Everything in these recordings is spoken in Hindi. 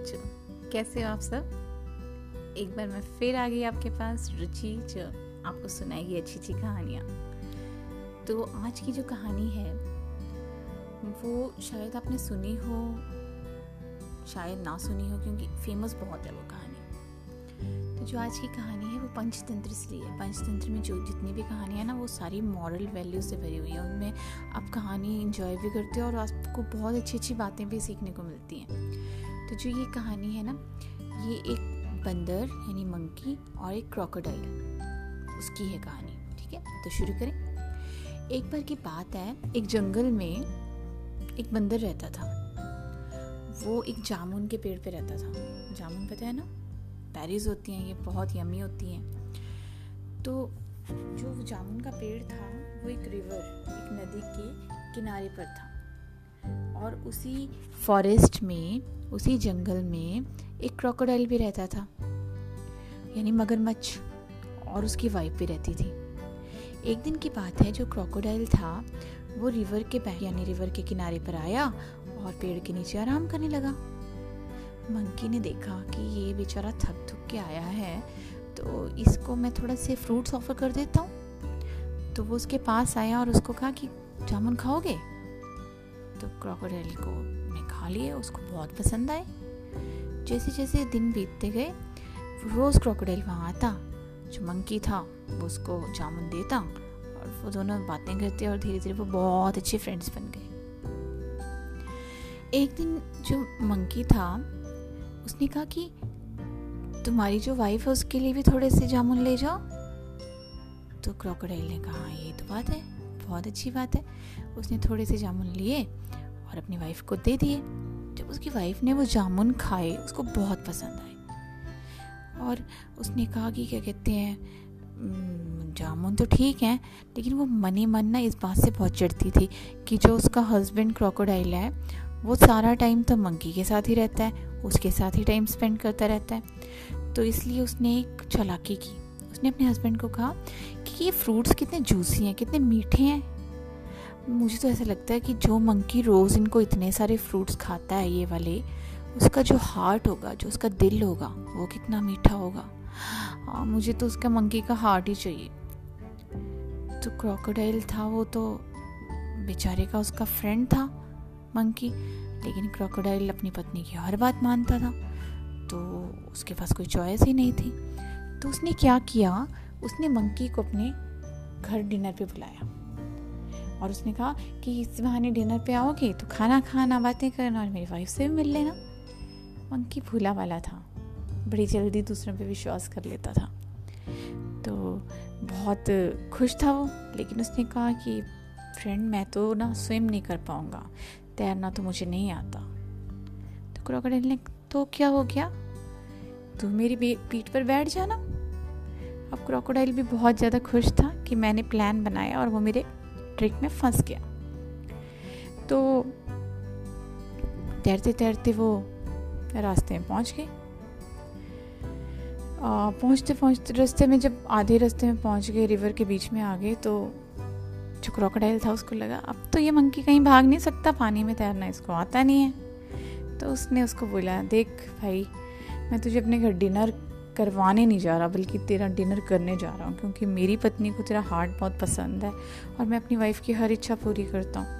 बच्चों, कैसे हो आप सब? एक बार मैं फिर आ गई आपके पास, रुचि जो आपको सुनाएगी अच्छी अच्छी कहानियाँ। तो आज की जो कहानी है, वो शायद आपने सुनी हो, शायद ना सुनी हो, क्योंकि फ़ेमस बहुत है वो कहानी। तो जो आज की कहानी है, वो पंचतंत्र से ली है। पंचतंत्र में जो जितनी भी कहानियाँ ना, वो सारी मॉरल वैल्यू से भरी हुई है। उनमें आप कहानी इंजॉय भी करते हो और आपको बहुत अच्छी अच्छी बातें भी सीखने को मिलती हैं। तो जो ये कहानी है ना, ये एक बंदर यानी मंकी और एक क्रोकोडाइल उसकी है कहानी, ठीक है? तो शुरू करें। एक बार की बात है, एक जंगल में एक बंदर रहता था। वो एक जामुन के पेड़ पे रहता था। जामुन पता है ना? पेरीज होती हैं, ये बहुत यमी होती हैं। तो जो जामुन का पेड़ था, वो एक रिवर एक नदी के किनारे पर था। और उसी फॉरेस्ट में, उसी जंगल में एक क्रोकोडाइल भी रहता था। यानी मगरमच्छ और उसकी वाइफ भी रहती थी। एक दिन की बात है, जो क्रोकोडाइल था, वो रिवर के यानी रिवर के किनारे पर आया और पेड़ के नीचे आराम करने लगा। मंकी ने देखा कि ये बेचारा थक थक के आया है तो इसको मैं थोड़ा से फ्रूट्स ऑफ़र कर देता हूँ। तो वो उसके पास आया और उसको कहा कि, जामुन खाओगे? तो क्रोकोडाइल को ने खा लिए उसको बहुत पसंद आए। जैसे जैसे दिन बीतते गए रोज़ क्रोकोडाइल वहाँ आता जो मंकी था वो उसको जामुन देता और वो दोनों बातें करते और धीरे धीरे वो बहुत अच्छे फ्रेंड्स बन गए। एक दिन जो मंकी था उसने कहा कि तुम्हारी जो वाइफ है उसके लिए भी थोड़े से जामुन ले जाओ? तो क्रोकोडाइल ने कहा हाँ, ये तो बात है। बहुत अच्छी बात है। उसने थोड़े से जामुन लिए और अपनी वाइफ को दे दिए। जब उसकी वाइफ ने वो जामुन खाए, उसको बहुत पसंद आए। और उसने कहा कि क्या कहते हैं जामुन तो ठीक है, लेकिन वो मनी मन ना इस बात से बहुत चिढ़ती थी कि जो उसका हस्बैंड क्रोकोडाइल है, वो सारा टाइम तो मंकी के साथ ही रहता है, उसके साथ ही टाइम स्पेंड करता रहता है। तो इसलिए उसने एक चलाकी की। उसने अपने हस्बैंड को कहा कि ये फ्रूट्स कितने जूसी हैं कितने मीठे हैं। मुझे तो ऐसा लगता है कि जो मंकी रोज़ इनको इतने सारे फ्रूट्स खाता है ये वाले उसका जो हार्ट होगा जो उसका दिल होगा वो कितना मीठा होगा। आ, मुझे तो उसका मंकी का हार्ट ही चाहिए। तो क्रोकोडाइल था वो तो बेचारे का उसका फ्रेंड था मंकी लेकिन क्रोकोडाइल अपनी पत्नी की हर बात मानता था। तो उसके पास कोई चॉइस ही नहीं थी। तो उसने क्या किया? उसने मंकी को अपने घर डिनर पे बुलाया। और उसने कहा कि इस बहाने डिनर पे आओगे तो खाना खाना बातें करना और मेरी वाइफ से भी मिल लेना। मंकी भूला वाला था। बड़ी जल्दी दूसरों पे विश्वास कर लेता था। तो बहुत खुश था वो। लेकिन उसने कहा कि फ्रेंड मैं तो ना स्विम नहीं कर पाऊँगा। तैरना तो मुझे नहीं आता। तो क्रोकोडाइल ने तो क्या हो गया? तू मेरी पीठ पर बैठ जाना। अब क्रोकोडाइल भी बहुत ज़्यादा खुश था कि मैंने प्लान बनाया और वो मेरे ट्रिक में फंस गया। तो तैरते तैरते वो रास्ते में पहुँच गए पहुँचते पहुँचते रास्ते में जब आधे रास्ते में पहुँच गए रिवर के बीच में आ गए तो जो क्रोकोडाइल था उसको लगा, अब तो ये मंकी कहीं भाग नहीं सकता, पानी में तैरना इसको आता नहीं है। तो उसने उसको बोला, देख भाई, मैं तुझे अपने घर डिनर करवाने नहीं जा रहा, बल्कि तेरा डिनर करने जा रहा हूँ, क्योंकि मेरी पत्नी को तेरा हार्ट बहुत पसंद है और मैं अपनी वाइफ की हर इच्छा पूरी करता हूँ।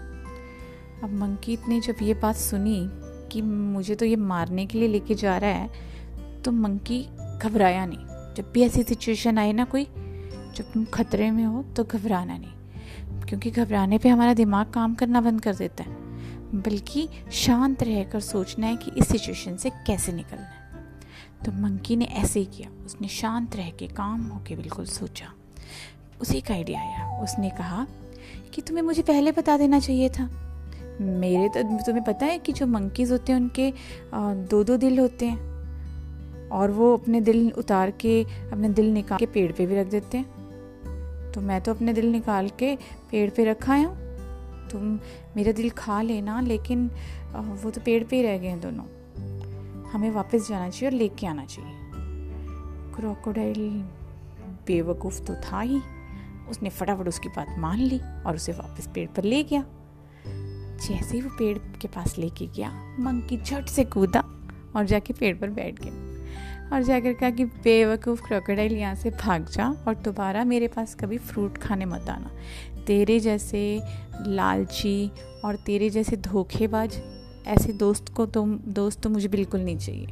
अब मंकीत ने जब ये बात सुनी कि मुझे तो ये मारने के लिए लेके जा रहा है तो मंकी घबराया नहीं। जब भी ऐसी सिचुएशन आए ना कोई, जब तुम खतरे में हो तो घबराना नहीं, क्योंकि घबराने पे हमारा दिमाग काम करना बंद कर देता है। बल्कि शांत रहकर सोचना है कि इस सिचुएशन से कैसे निकलना है। तो मंकी ने ऐसे ही किया। उसने शांत रह के काम होके बिल्कुल सोचा। उसी का आइडिया आया। उसने कहा कि तुम्हें मुझे पहले बता देना चाहिए था। मेरे तो तुम्हें पता है कि जो मंकीज़ होते हैं, उनके दो दो दिल होते हैं। और वो अपने दिल उतार के, अपने दिल निकाल के पेड़ पे भी रख देते हैं। तो मैं तो अपने दिल निकाल के पेड़ पे रखा हूँ। तुम मेरा दिल खा लेना, लेकिन वो तो पेड़ पे ही रह गए हैं दोनों। हमें वापस जाना चाहिए और लेके आना चाहिए। क्रोकोडाइल बेवकूफ़ तो था ही। उसने फटाफट उसकी बात मान ली और उसे वापस पेड़ पर ले गया। जैसे ही वो पेड़ के पास लेके गया मंकी झट से कूदा और जाके पेड़ पर बैठ गया और जाकर कहा कि, बेवकूफ़ क्रोकोडाइल यहाँ से भाग जा और दोबारा मेरे पास कभी फ्रूट खाने मत आना। तेरे जैसे लालची और तेरे जैसे धोखेबाज ऐसे दोस्त को तो दोस्त तो मुझे बिल्कुल नहीं चाहिए।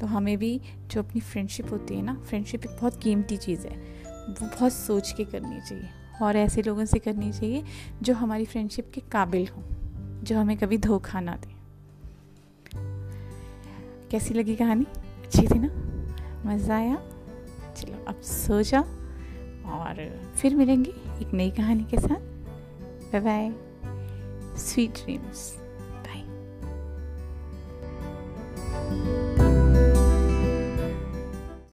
तो हमें भी जो अपनी फ्रेंडशिप होती है ना फ्रेंडशिप एक बहुत कीमती चीज़ है। वो बहुत सोच के करनी चाहिए और ऐसे लोगों से करनी चाहिए जो हमारी फ्रेंडशिप के काबिल हों, जो हमें कभी धोखा ना दें। कैसी लगी कहानी? अच्छी थी ना? मज़ा आया? चलो अब सो जाओ और फिर मिलेंगे एक नई कहानी के साथ। Bye bye sweet dreams